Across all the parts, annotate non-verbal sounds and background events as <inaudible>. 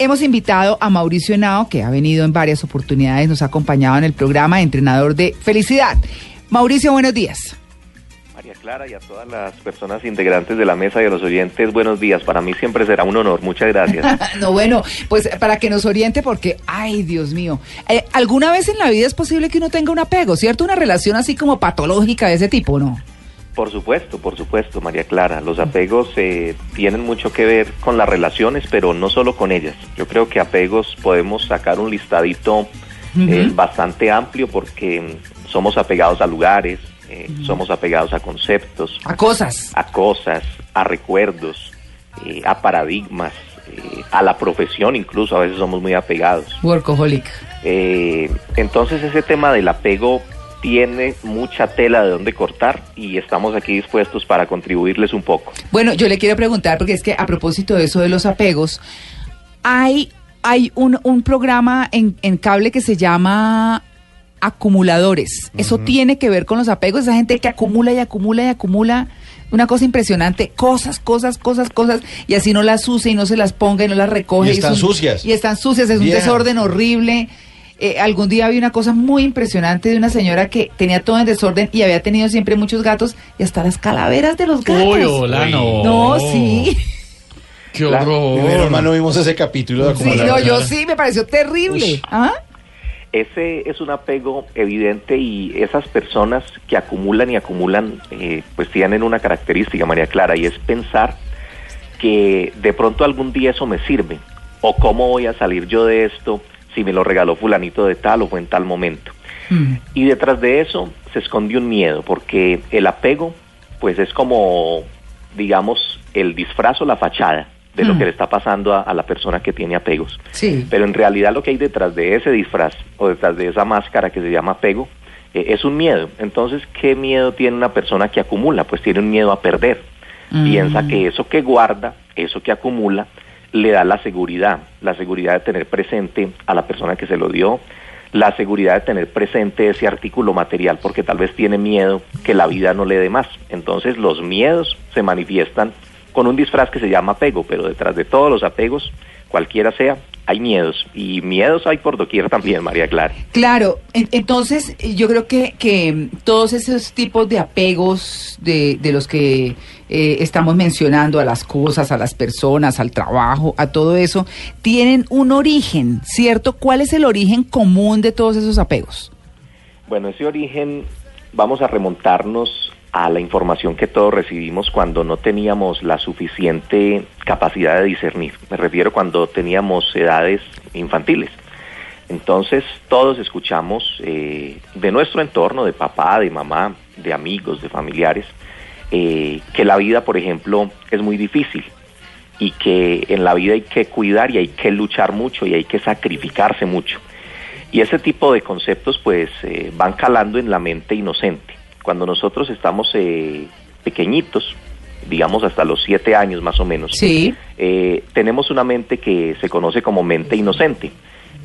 Hemos invitado a Mauricio Henao, que ha venido en varias oportunidades, nos ha acompañado en el programa, entrenador de felicidad. Mauricio, buenos días. María Clara y a todas las personas integrantes de la mesa y a los oyentes, buenos días. Para mí siempre será un honor. Muchas gracias. <laughs> no, bueno, pues para que nos oriente, porque, ay, Dios mío, eh, ¿alguna vez en la vida es posible que uno tenga un apego, cierto? Una relación así como patológica de ese tipo, ¿no? Por supuesto, por supuesto, María Clara. Los apegos eh, tienen mucho que ver con las relaciones, pero no solo con ellas. Yo creo que apegos podemos sacar un listadito eh, bastante amplio porque somos apegados a lugares, eh, somos apegados a conceptos. A cosas. A cosas, a recuerdos, a paradigmas, a la profesión incluso, a veces somos muy apegados. Workaholic. entonces ese tema del apego tiene mucha tela de dónde cortar y estamos aquí dispuestos para contribuirles un poco. Bueno, yo le quiero preguntar, porque es que a propósito de eso de los apegos, hay, hay un, un programa en, en cable que se llama acumuladores. Eso tiene que ver con los apegos, esa gente que acumula y acumula y acumula una cosa impresionante, cosas, cosas, cosas, cosas, y así no las use y no se las ponga y no las recoge. Y están sucias. Y están sucias, es un desorden horrible. Eh, algún día vi una cosa muy impresionante de una señora que tenía todo en desorden y había tenido siempre muchos gatos y hasta las calaveras de los gatos. Uy, hola, no. No, sí. Qué horror. Mi hermano vimos ese capítulo de Sí, no, yo sí, me pareció terrible. ¿Ah? Ese es un apego evidente y esas personas que acumulan y acumulan, eh, pues tienen una característica, María Clara, y es pensar que de pronto algún día eso me sirve, o cómo voy a salir yo de esto, si me lo regaló fulanito de tal o fue en tal momento. Mm. Y detrás de eso se esconde un miedo, porque el apego, pues es como, digamos, el disfraz o la fachada de lo mm. que le está pasando a, la persona que tiene apegos. Sí. Pero en realidad lo que hay detrás de ese disfraz o detrás de esa máscara que se llama apego eh, es un miedo. Entonces, ¿qué miedo tiene una persona que acumula? Pues tiene un miedo a perder. Mm. Piensa que eso que guarda, eso que acumula, le da la seguridad, la seguridad de tener presente a la persona que se lo dio, la seguridad de tener presente ese artículo material, porque tal vez tiene miedo que la vida no le dé más. Entonces los miedos se manifiestan con un disfraz que se llama apego, pero detrás de todos los apegos, cualquiera sea, hay miedos y miedos hay por doquier también, María Clara. Claro, entonces yo creo que, que todos esos tipos de apegos de, de los que eh, estamos mencionando, a las cosas, a las personas, al trabajo, a todo eso, tienen un origen, ¿cierto? ¿Cuál es el origen común de todos esos apegos? Bueno, ese origen vamos a remontarnos a la información que todos recibimos cuando no teníamos la suficiente capacidad de discernir. Me refiero cuando teníamos edades infantiles. Entonces todos escuchamos eh, de nuestro entorno, de papá, de mamá, de amigos, de familiares, eh, que la vida, por ejemplo, es muy difícil y que en la vida hay que cuidar y hay que luchar mucho y hay que sacrificarse mucho. Y ese tipo de conceptos pues eh, van calando en la mente inocente cuando nosotros estamos eh, pequeñitos, digamos hasta los siete años más o menos, sí. eh, tenemos una mente que se conoce como mente inocente.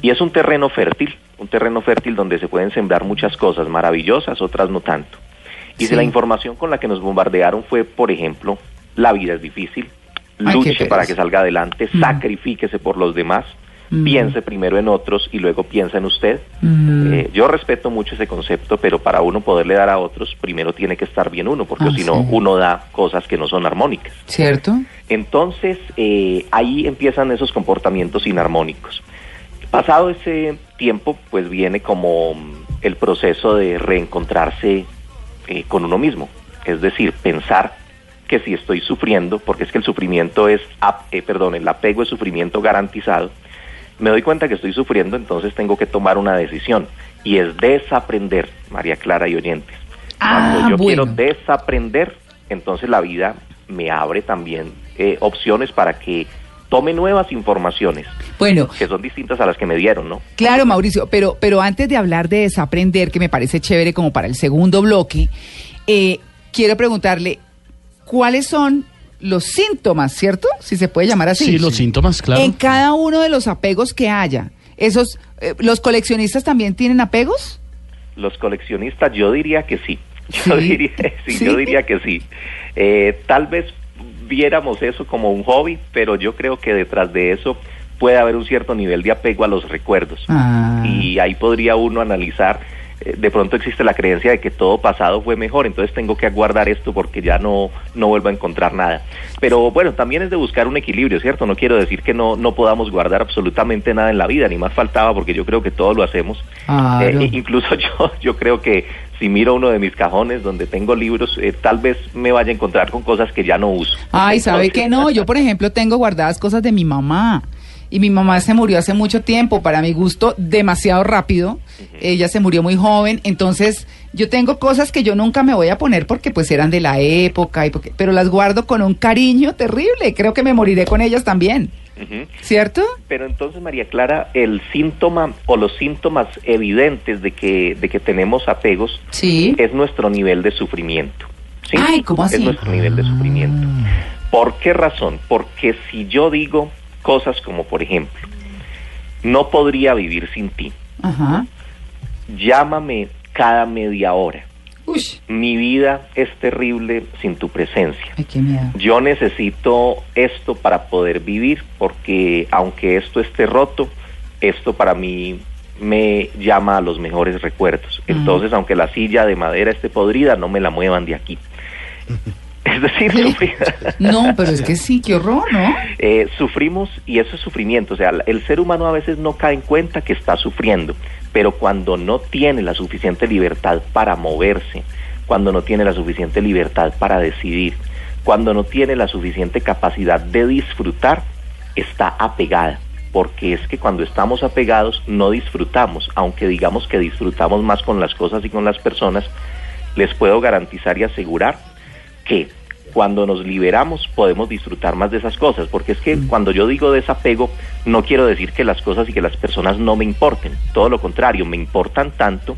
Y es un terreno fértil, un terreno fértil donde se pueden sembrar muchas cosas maravillosas, otras no tanto. Y si la información con la que nos bombardearon fue, por ejemplo, la vida es difícil, luche para que salga adelante, mm. sacrifíquese por los demás, Mm. piense primero en otros y luego piensa en usted. Mm. Eh, yo respeto mucho ese concepto, pero para uno poderle dar a otros, primero tiene que estar bien uno, porque ah, si no, uno da cosas que no son armónicas. ¿Cierto? Entonces, eh, ahí empiezan esos comportamientos inarmónicos. Pasado ese tiempo, pues viene como el proceso de reencontrarse eh, con uno mismo, es decir, pensar que si estoy sufriendo, porque es que el sufrimiento es, perdón, el apego es sufrimiento garantizado, me doy cuenta que estoy sufriendo, entonces tengo que tomar una decisión y es desaprender, María Clara y oyentes. Ah, Cuando yo quiero desaprender, entonces la vida me abre también eh, opciones para que tome nuevas informaciones. Bueno, que son distintas a las que me dieron, ¿no? Claro, Mauricio, pero pero antes de hablar de desaprender, que me parece chévere como para el segundo bloque, eh, quiero preguntarle cuáles son los síntomas, ¿cierto? Si se puede llamar así. Sí, los síntomas, claro. En cada uno de los apegos que haya. Esos, eh, ¿Los coleccionistas también tienen apegos? Los coleccionistas, yo diría que sí. <laughs> Yo, Diría, sí, yo diría que sí. Eh, tal vez viéramos eso como un hobby, pero yo creo que detrás de eso puede haber un cierto nivel de apego a los recuerdos. Ah. Y ahí podría uno analizar de pronto existe la creencia de que todo pasado fue mejor, entonces tengo que aguardar esto porque ya no, no vuelvo a encontrar nada. Pero bueno, también es de buscar un equilibrio, ¿cierto? No quiero decir que no, no podamos guardar absolutamente nada en la vida, ni más faltaba, porque yo creo que todos lo hacemos. Eh, incluso <laughs> yo, yo creo que si miro uno de mis cajones donde tengo libros, eh, tal vez me vaya a encontrar con cosas que ya no uso. Ay, ¿sabe que no? Yo, por ejemplo, tengo guardadas cosas de mi mamá y mi mamá se murió hace mucho tiempo, para mi gusto demasiado rápido. Ella se murió muy joven, entonces yo tengo cosas que yo nunca me voy a poner porque pues eran de la época, y pero las guardo con un cariño terrible. Creo que me moriré con ellas también. ¿Cierto? Pero entonces, María Clara, el síntoma o los síntomas evidentes de que, de que tenemos apegos es nuestro nivel de sufrimiento. ¿sí? Ay, ¿cómo así? Es nuestro nivel de sufrimiento. ¿Por qué razón? Porque si yo digo, cosas como, por ejemplo, no podría vivir sin ti. Llámame cada media hora. Mi vida es terrible sin tu presencia. Yo necesito esto para poder vivir porque aunque esto esté roto, esto para mí me llama a los mejores recuerdos. Entonces, aunque la silla de madera esté podrida, no me la muevan de aquí. <laughs> Decir, No, pero es que sí, qué horror, ¿no? Eh, sufrimos y eso es sufrimiento. O sea, el ser humano a veces no cae en cuenta que está sufriendo, pero cuando no tiene la suficiente libertad para moverse, cuando no tiene la suficiente libertad para decidir, cuando no tiene la suficiente capacidad de disfrutar, está apegada. Porque es que cuando estamos apegados no disfrutamos, aunque digamos que disfrutamos más con las cosas y con las personas, les puedo garantizar y asegurar que cuando nos liberamos podemos disfrutar más de esas cosas, porque es que mm. cuando yo digo desapego, no quiero decir que las cosas y que las personas no me importen, todo lo contrario, me importan tanto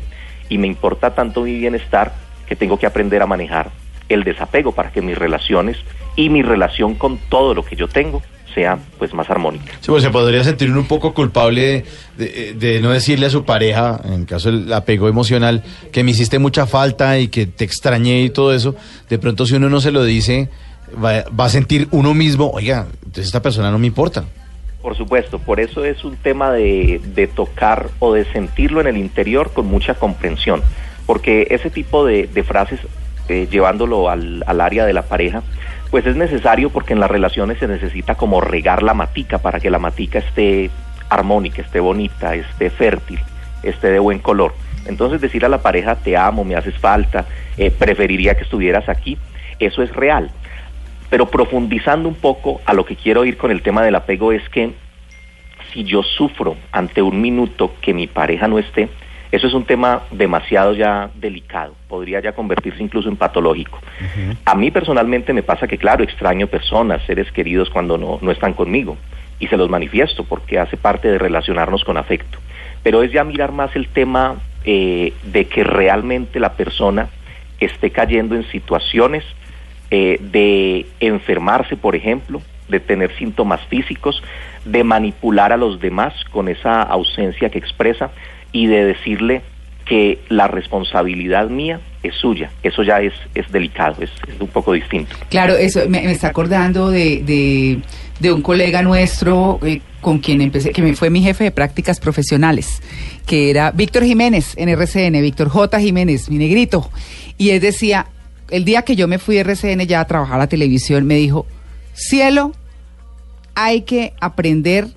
y me importa tanto mi bienestar que tengo que aprender a manejar el desapego para que mis relaciones y mi relación con todo lo que yo tengo sea pues más armónica. Sí, pues se podría sentir un poco culpable de, no decirle a su pareja, en caso del apego emocional, que me hiciste mucha falta y que te extrañé y todo eso. De pronto si uno no se lo dice, va, a sentir uno mismo, oiga, entonces esta persona no me importa. Por supuesto, por eso es un tema de, de tocar o de sentirlo en el interior con mucha comprensión, porque ese tipo de, frases, eh, llevándolo al, al área de la pareja, pues es necesario porque en las relaciones se necesita como regar la matica para que la matica esté armónica, esté bonita, esté fértil, esté de buen color. Entonces decir a la pareja te amo, me haces falta, eh, preferiría que estuvieras aquí, eso es real. Pero profundizando un poco a lo que quiero ir con el tema del apego es que si yo sufro ante un minuto que mi pareja no esté, eso es un tema demasiado ya delicado, podría ya convertirse incluso en patológico. A mí personalmente me pasa que, claro, extraño personas, seres queridos cuando no, no están conmigo y se los manifiesto porque hace parte de relacionarnos con afecto. Pero es ya mirar más el tema eh, de que realmente la persona esté cayendo en situaciones eh, de enfermarse, por ejemplo, de tener síntomas físicos, de manipular a los demás con esa ausencia que expresa y de decirle que la responsabilidad mía es suya. Eso ya es, es delicado, es, un poco distinto. Claro, eso me, está acordando de, de, un colega nuestro eh, con quien empecé, que me fue mi jefe de prácticas profesionales, que era Víctor Jiménez en RCN, Víctor J. Jiménez, mi negrito. Y él decía, el día que yo me fui de RCN ya a trabajar a la televisión, me dijo, cielo, hay que aprender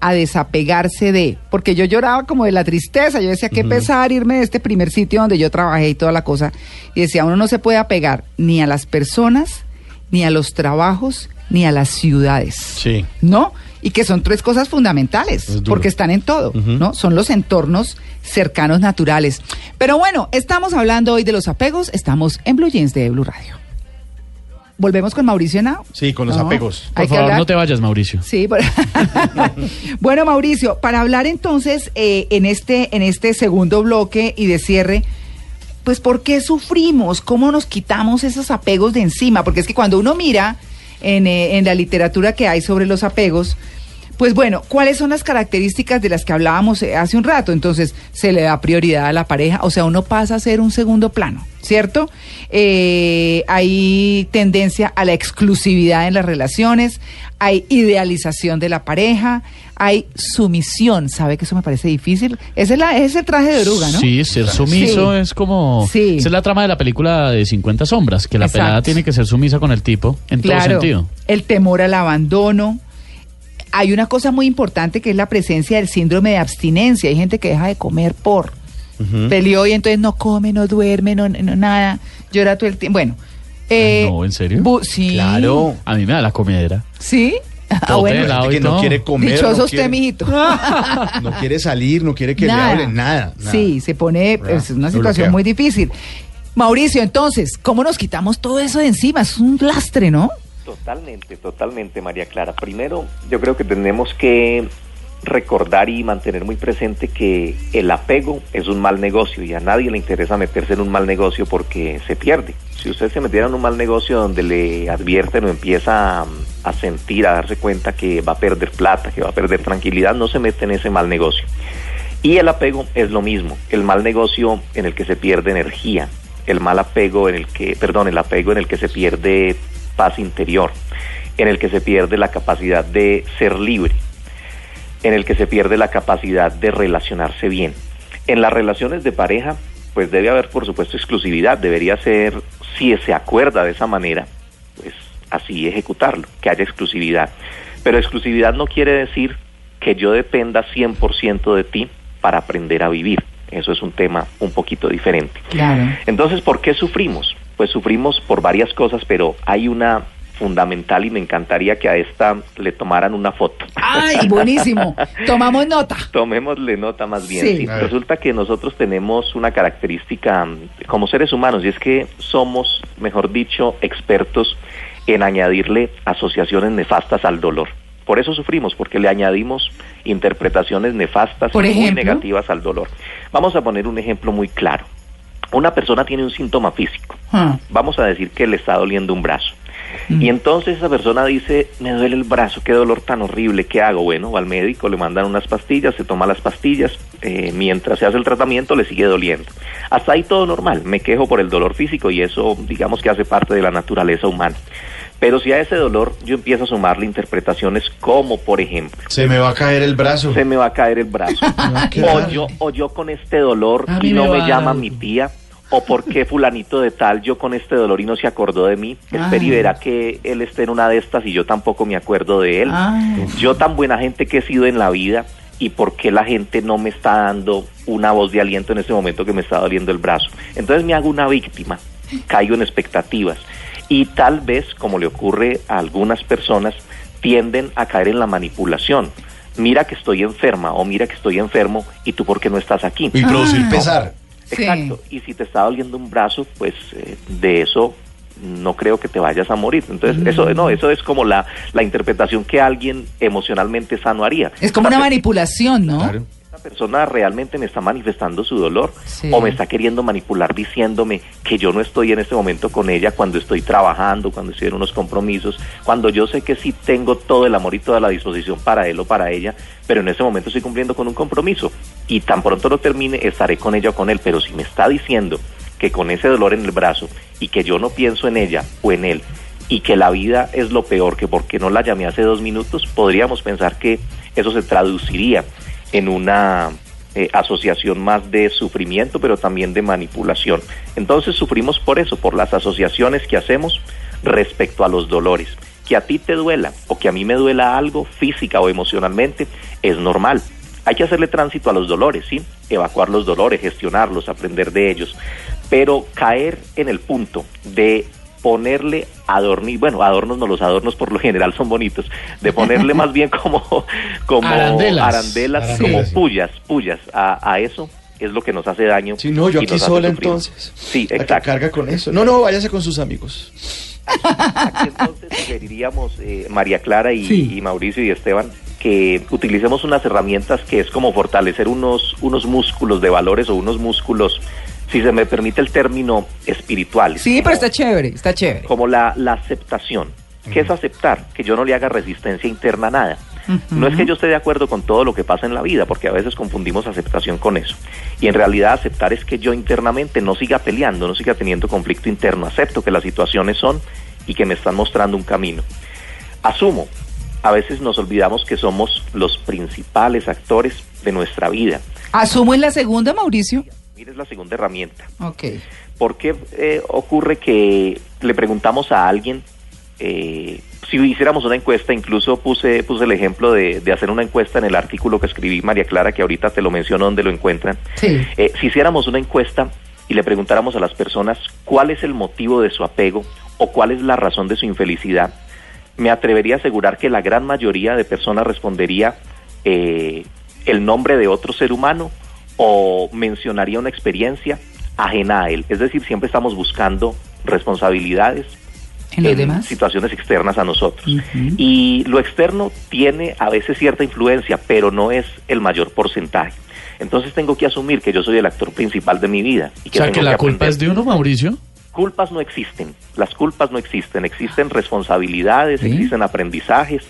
a desapegarse de, porque yo lloraba como de la tristeza, yo decía, qué pesar irme de este primer sitio donde yo trabajé y toda la cosa, y decía, uno no se puede apegar ni a las personas, ni a los trabajos, ni a las ciudades. Sí. ¿No? Y que son tres cosas fundamentales, porque están en todo, ¿no? Son los entornos cercanos naturales. Pero bueno, estamos hablando hoy de los apegos, estamos en Blue Jeans de Blue Radio. ¿Volvemos con Mauricio Now? Sí, con los apegos. Por favor, no te vayas, Mauricio. Sí, <laughs> bueno, Mauricio, para hablar entonces eh, en, este, en este segundo bloque y de cierre, pues ¿por qué sufrimos? ¿Cómo nos quitamos esos apegos de encima? Porque es que cuando uno mira en, eh, en la literatura que hay sobre los apegos, pues bueno, ¿cuáles son las características de las que hablábamos eh, hace un rato? Entonces, se le da prioridad a la pareja, o sea, uno pasa a ser un segundo plano. ¿cierto? Eh, hay tendencia a la exclusividad en las relaciones, hay idealización de la pareja, hay sumisión. ¿Sabe que eso me parece difícil? Ese es, la, ese es el traje de oruga, ¿no? Sí, ser sumiso Sí. es como... Sí. Esa es la trama de la película de 50 sombras, que la Exacto. pelada tiene que ser sumisa con el tipo en todo sentido. El temor al abandono. Hay una cosa muy importante que es la presencia del síndrome de abstinencia. Hay gente que deja de comer por. Peleó y entonces no come, no duerme, no, no nada. Llora todo el tiempo. Bueno. eh, no, ¿en serio? sí. Claro. A mí me da la comedera. ¿Sí? <laughs> Ah, bueno. Gente que no quiere comer. Dichoso no usted, quiere- mijito. <laughs> No quiere salir, no quiere que le hablen, nada. nada. Sí, se pone, Nada. es una situación muy difícil. Mauricio, entonces, ¿cómo nos quitamos todo eso de encima? Es un lastre, ¿no? Totalmente, totalmente, María Clara. Primero, yo creo que tenemos que recordar y mantener muy presente que el apego es un mal negocio y a nadie le interesa meterse en un mal negocio porque se pierde. Si usted se metiera en un mal negocio donde le advierten o empieza a, a sentir, a darse cuenta que va a perder plata, que va a perder tranquilidad, no se mete en ese mal negocio. Y el apego es lo mismo, el mal negocio en el que se pierde energía, el mal apego en el que, perdón, el apego en el que se pierde paz interior, en el que se pierde la capacidad de ser libre, en el que se pierde la capacidad de relacionarse bien. En las relaciones de pareja, pues debe haber, por supuesto, exclusividad, debería ser, si se acuerda de esa manera, pues así ejecutarlo, que haya exclusividad. Pero exclusividad no quiere decir que yo dependa 100% de ti para aprender a vivir. Eso es un tema un poquito diferente. Claro. Entonces, ¿por qué sufrimos? Pues sufrimos por varias cosas, pero hay una fundamental y me encantaría que a esta le tomaran una foto. ¡Ay, <laughs> buenísimo! Tomamos nota. Tomémosle nota más bien. Sí. Resulta que nosotros tenemos una característica mm, como seres humanos y es que somos, mejor dicho, expertos en añadirle asociaciones nefastas al dolor. Por eso sufrimos, porque le añadimos interpretaciones nefastas y muy negativas al dolor. Vamos a poner un ejemplo muy claro. Una persona tiene un síntoma físico. Ah, Vamos a decir que le está doliendo un brazo. Mm. Y entonces esa persona dice, me duele el brazo, qué dolor tan horrible, ¿qué hago? Bueno, va al médico, le mandan unas pastillas, se toma las pastillas, eh, mientras se hace el tratamiento le sigue doliendo. Hasta ahí todo normal, me quejo por el dolor físico y eso digamos que hace parte de la naturaleza humana. Pero si a ese dolor yo empiezo a sumarle interpretaciones como, por ejemplo, Se me va a caer el brazo. se me va a caer el brazo. <laughs> o yo, o yo con este dolor y no me llama mi tía. O por qué fulanito de tal, yo con este dolor y no se acordó de mí. Espera y verá que él esté en una de estas y yo tampoco me acuerdo de él. Ay. Yo tan buena gente que he sido en la vida y por qué la gente no me está dando una voz de aliento en ese momento que me está doliendo el brazo. Entonces me hago una víctima, caigo en expectativas y tal vez, como le ocurre a algunas personas, tienden a caer en la manipulación. Mira que estoy enferma o mira que estoy enfermo y tú por qué no estás aquí. Y producir Ah. pesar. Sí. Exacto. Y si te está doliendo un brazo, pues eh, de eso no creo que te vayas a morir. Entonces, Mm. eso no, eso es como la, la interpretación que alguien emocionalmente sano haría. Es como una manipulación, ¿no? Claro. Esta persona realmente me está manifestando su dolor Sí. o me está queriendo manipular diciéndome que yo no estoy en este momento con ella cuando estoy trabajando, cuando estoy en unos compromisos, cuando yo sé que sí tengo todo el amor y toda la disposición para él o para ella, pero en ese momento estoy cumpliendo con un compromiso y tan pronto lo termine estaré con ella o con él, pero si me está diciendo que con ese dolor en el brazo y que yo no pienso en ella o en él y que la vida es lo peor, que porque no la llamé hace dos minutos, podríamos pensar que eso se traduciría en una eh, asociación más de sufrimiento, pero también de manipulación. Entonces sufrimos por eso, por las asociaciones que hacemos respecto a los dolores. Que a ti te duela o que a mí me duela algo física o emocionalmente es normal. Hay que hacerle tránsito a los dolores, ¿sí? Evacuar los dolores, gestionarlos, aprender de ellos. Pero caer en el punto de ponerle adornos, bueno, adornos no, los adornos por lo general son bonitos, de ponerle más bien como, <laughs> como Arandelas. arandelas, Arandelas, como sí. pullas, pullas, a, a eso es lo que nos hace daño. Sí, no, yo aquí sola entonces. Sí, La que exacto. carga con eso. No, no, váyase con sus amigos. Aquí entonces sugeriríamos, eh, María Clara y, Sí. y Mauricio y Esteban, que utilicemos unas herramientas que es como fortalecer unos, unos músculos de valores o unos músculos, si se me permite el término, espirituales. Sí, pero está chévere, está chévere. como la, la aceptación. ¿Qué es aceptar? Que yo no le haga resistencia interna a nada. No es que yo esté de acuerdo con todo lo que pasa en la vida, porque a veces confundimos aceptación con eso. Y en realidad aceptar es que yo internamente no siga peleando, no siga teniendo conflicto interno. Acepto que las situaciones son y que me están mostrando un camino. Asumo, a veces nos olvidamos que somos los principales actores de nuestra vida. ¿Asumo en la segunda, Mauricio? Es la segunda herramienta. Ok. ¿Por qué eh, ocurre que le preguntamos a alguien, eh, si hiciéramos una encuesta, incluso puse, puse el ejemplo de, de, hacer una encuesta en el artículo que escribí, María Clara, que ahorita te lo menciono donde lo encuentran. Sí. Eh, si hiciéramos una encuesta y le preguntáramos a las personas cuál es el motivo de su apego o cuál es la razón de su infelicidad, me atrevería a asegurar que la gran mayoría de personas respondería eh, el nombre de otro ser humano o mencionaría una experiencia ajena a él. Es decir, siempre estamos buscando responsabilidades en, demás? situaciones externas a nosotros. Uh -huh. Y lo externo tiene a veces cierta influencia, pero no es el mayor porcentaje. Entonces tengo que asumir que yo soy el actor principal de mi vida. Y que o sea, que la que culpa es de uno, Mauricio. Culpas no existen, las culpas no existen, existen responsabilidades, ¿Sí? existen aprendizajes,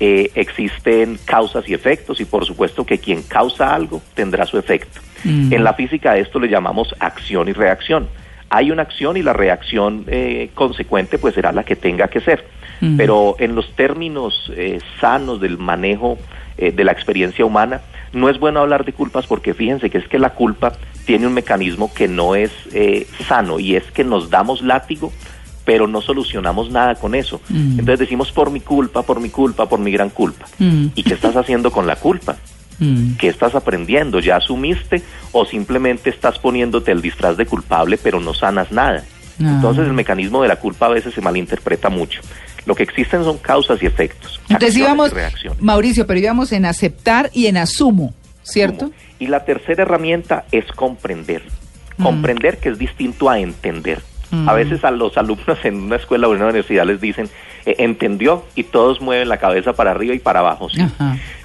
eh, existen causas y efectos y por supuesto que quien causa algo tendrá su efecto. Mm. En la física a esto le llamamos acción y reacción. Hay una acción y la reacción eh, consecuente pues será la que tenga que ser. Mm. Pero en los términos eh, sanos del manejo eh, de la experiencia humana, no es bueno hablar de culpas porque fíjense que es que la culpa tiene un mecanismo que no es eh, sano y es que nos damos látigo pero no solucionamos nada con eso. Mm. Entonces decimos por mi culpa, por mi culpa, por mi gran culpa. Mm. ¿Y qué estás haciendo con la culpa? Mm. ¿Qué estás aprendiendo? ¿Ya asumiste o simplemente estás poniéndote el disfraz de culpable pero no sanas nada? No. Entonces el mecanismo de la culpa a veces se malinterpreta mucho. Lo que existen son causas y efectos. Entonces íbamos, Mauricio, pero íbamos en aceptar y en asumo, ¿cierto? Asumo. Y la tercera herramienta es comprender. Comprender que es distinto a entender. Mm. A veces a los alumnos en una escuela o en una universidad les dicen, eh, entendió y todos mueven la cabeza para arriba y para abajo. ¿sí?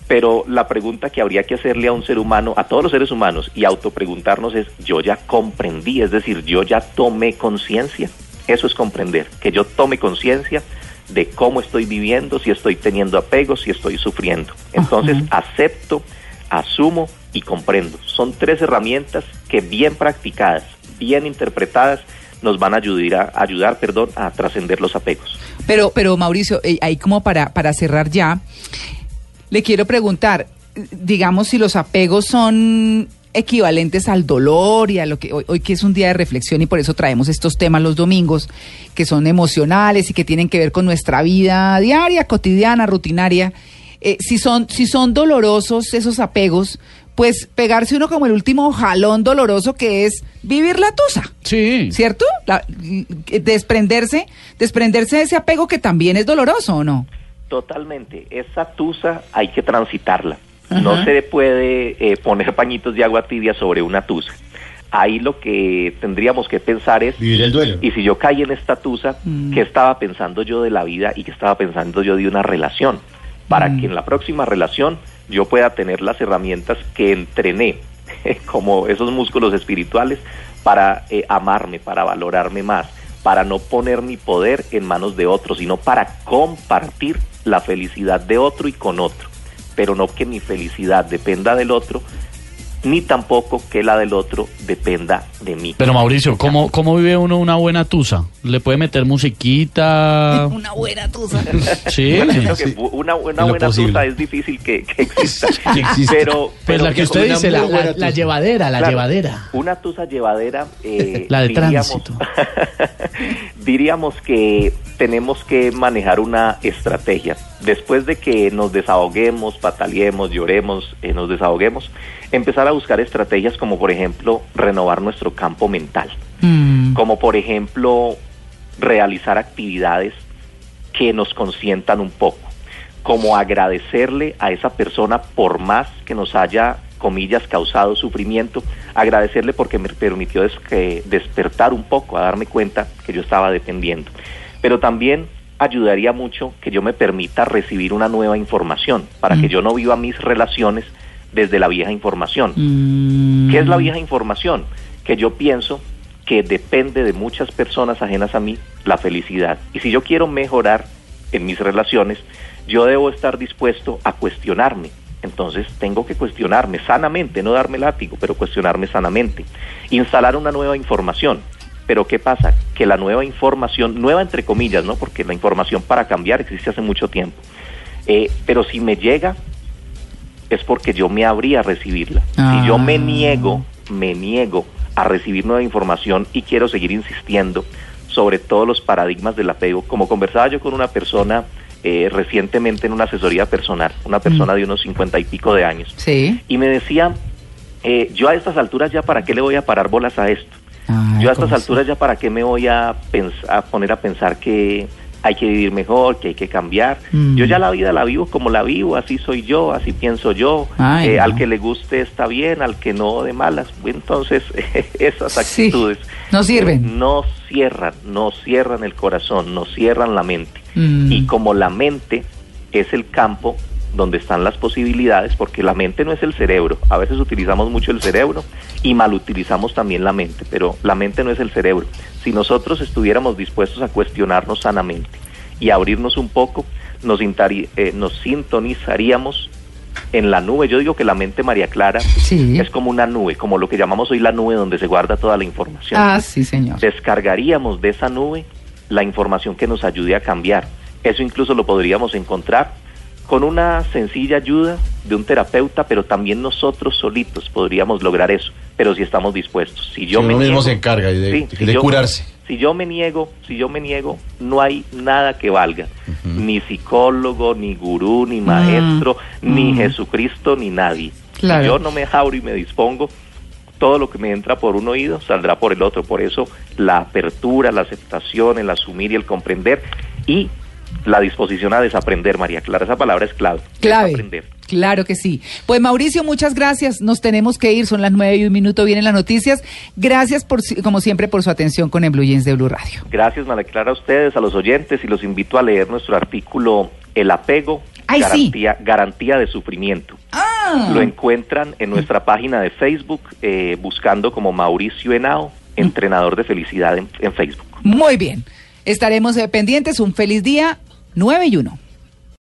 Pero la pregunta que habría que hacerle a un ser humano, a todos los seres humanos, y autopreguntarnos es, yo ya comprendí, es decir, yo ya tomé conciencia. Eso es comprender, que yo tome conciencia de cómo estoy viviendo, si estoy teniendo apegos, si estoy sufriendo. Entonces, acepto, asumo y comprendo. Son tres herramientas que bien practicadas, bien interpretadas, nos van a ayudar, a, ayudar perdón, a trascender los apegos. Pero, pero Mauricio, eh, ahí como para, para cerrar ya, le quiero preguntar, digamos, si los apegos son equivalentes al dolor y a lo que hoy, hoy, que es un día de reflexión y por eso traemos estos temas los domingos que son emocionales y que tienen que ver con nuestra vida diaria, cotidiana, rutinaria. Eh, si son si son dolorosos esos apegos, pues pegarse uno como el último jalón doloroso que es vivir la tusa. Sí. ¿Cierto? La, desprenderse, desprenderse de ese apego que también es doloroso, ¿o no? Totalmente. Esa tusa hay que transitarla. Ajá. No se puede eh, poner pañitos de agua tibia sobre una tusa. Ahí lo que tendríamos que pensar es... Vivir el duelo. Y si yo caí en esta tusa, mm. ¿qué estaba pensando yo de la vida y qué estaba pensando yo de una relación? Para mm. que en la próxima relación yo pueda tener las herramientas que entrené, <laughs> como esos músculos espirituales, para eh, amarme, para valorarme más, para no poner mi poder en manos de otros, sino para compartir la felicidad de otro y con otro. Pero no que mi felicidad dependa del otro, ni tampoco que la del otro dependa de mí. Pero Mauricio, ¿cómo, cómo vive uno una buena tusa? ¿Le puede meter musiquita? <laughs> Una buena tusa. <laughs> sí. Bueno, que una, una buena tusa es difícil que, que exista. que exista. Pero, Pues pero, la que usted dice, la, la, la, llevadera, la claro, llevadera. Una tusa llevadera. Eh, <laughs> la de diríamos, tránsito. diríamos que tenemos que manejar una estrategia. Después de que nos desahoguemos, pataleemos, lloremos, eh, nos desahoguemos, empezar a buscar estrategias como por ejemplo renovar nuestro campo mental, mm. como por ejemplo realizar actividades que nos consientan un poco, como agradecerle a esa persona por más que nos haya comillas causado sufrimiento, agradecerle porque me permitió des que despertar un poco, a darme cuenta que yo estaba dependiendo. Pero también ayudaría mucho que yo me permita recibir una nueva información para mm. que yo no viva mis relaciones desde la vieja información. Mm. ¿Qué es la vieja información? Que yo pienso que depende de muchas personas ajenas a mí la felicidad. Y si yo quiero mejorar en mis relaciones, yo debo estar dispuesto a cuestionarme. Entonces tengo que cuestionarme sanamente, no darme látigo, pero cuestionarme sanamente. Instalar una nueva información. Pero ¿qué pasa? Que la nueva información, nueva entre comillas, ¿no? Porque la información para cambiar existe hace mucho tiempo. Eh, pero si me llega, es porque yo me abría a recibirla. Si yo me Ah. niego, me niego a recibir nueva información y quiero seguir insistiendo sobre todos los paradigmas del apego, como conversaba yo con una persona eh, recientemente en una asesoría personal, una persona de unos cincuenta y pico de años, Sí. y me decía, eh, yo a estas alturas ya para qué le voy a parar bolas a esto. Ay, Yo a estas alturas ya para qué me voy a, a poner a pensar que hay que vivir mejor, que hay que cambiar. Mm. Yo ya la vida la vivo como la vivo, así soy yo, así pienso yo. Ay, Eh, no. Al que le guste está bien, al que no de malas. Entonces <laughs> esas Sí, actitudes no sirven. eh, no cierran, no cierran el corazón, no cierran la mente. Mm. Y como la mente es el campo donde están las posibilidades, porque la mente no es el cerebro. A veces utilizamos mucho el cerebro y mal utilizamos también la mente, pero la mente no es el cerebro. Si nosotros estuviéramos dispuestos a cuestionarnos sanamente y abrirnos un poco, nos, eh, nos sintonizaríamos en la nube. Yo digo que la mente María Clara Sí. es como una nube, como lo que llamamos hoy la nube donde se guarda toda la información Ah, sí, señor. descargaríamos de esa nube la información que nos ayude a cambiar. Eso incluso lo podríamos encontrar con una sencilla ayuda de un terapeuta, pero también nosotros solitos podríamos lograr eso, pero si estamos dispuestos. Si yo Si me uno mismo niego- se encarga de- Sí, de si yo- curarse. Si yo me niego, si yo me niego, no hay nada que valga. Ni psicólogo, ni gurú, ni maestro, ni mm. Jesucristo, ni nadie. Claro. Si yo no me abro y me dispongo, todo lo que me entra por un oído saldrá por el otro. Por eso la apertura, la aceptación, el asumir y el comprender y la disposición a desaprender, María Clara. Esa palabra es clave. Clave. Desaprender. Claro que sí. Pues Mauricio, muchas gracias. Nos tenemos que ir. Son las nueve y un minuto. Vienen las noticias. Gracias, por, como siempre, por su atención con el Blue Jeans de Blue Radio. Gracias, María Clara, a ustedes, a los oyentes y los invito a leer nuestro artículo El apego, Ay, sí. garantía, garantía de sufrimiento. Ah, Lo encuentran en nuestra página de Facebook eh, buscando como Mauricio Henao, entrenador de felicidad en, en Facebook. muy bien. Estaremos eh, pendientes. Un feliz día. Nueve y uno.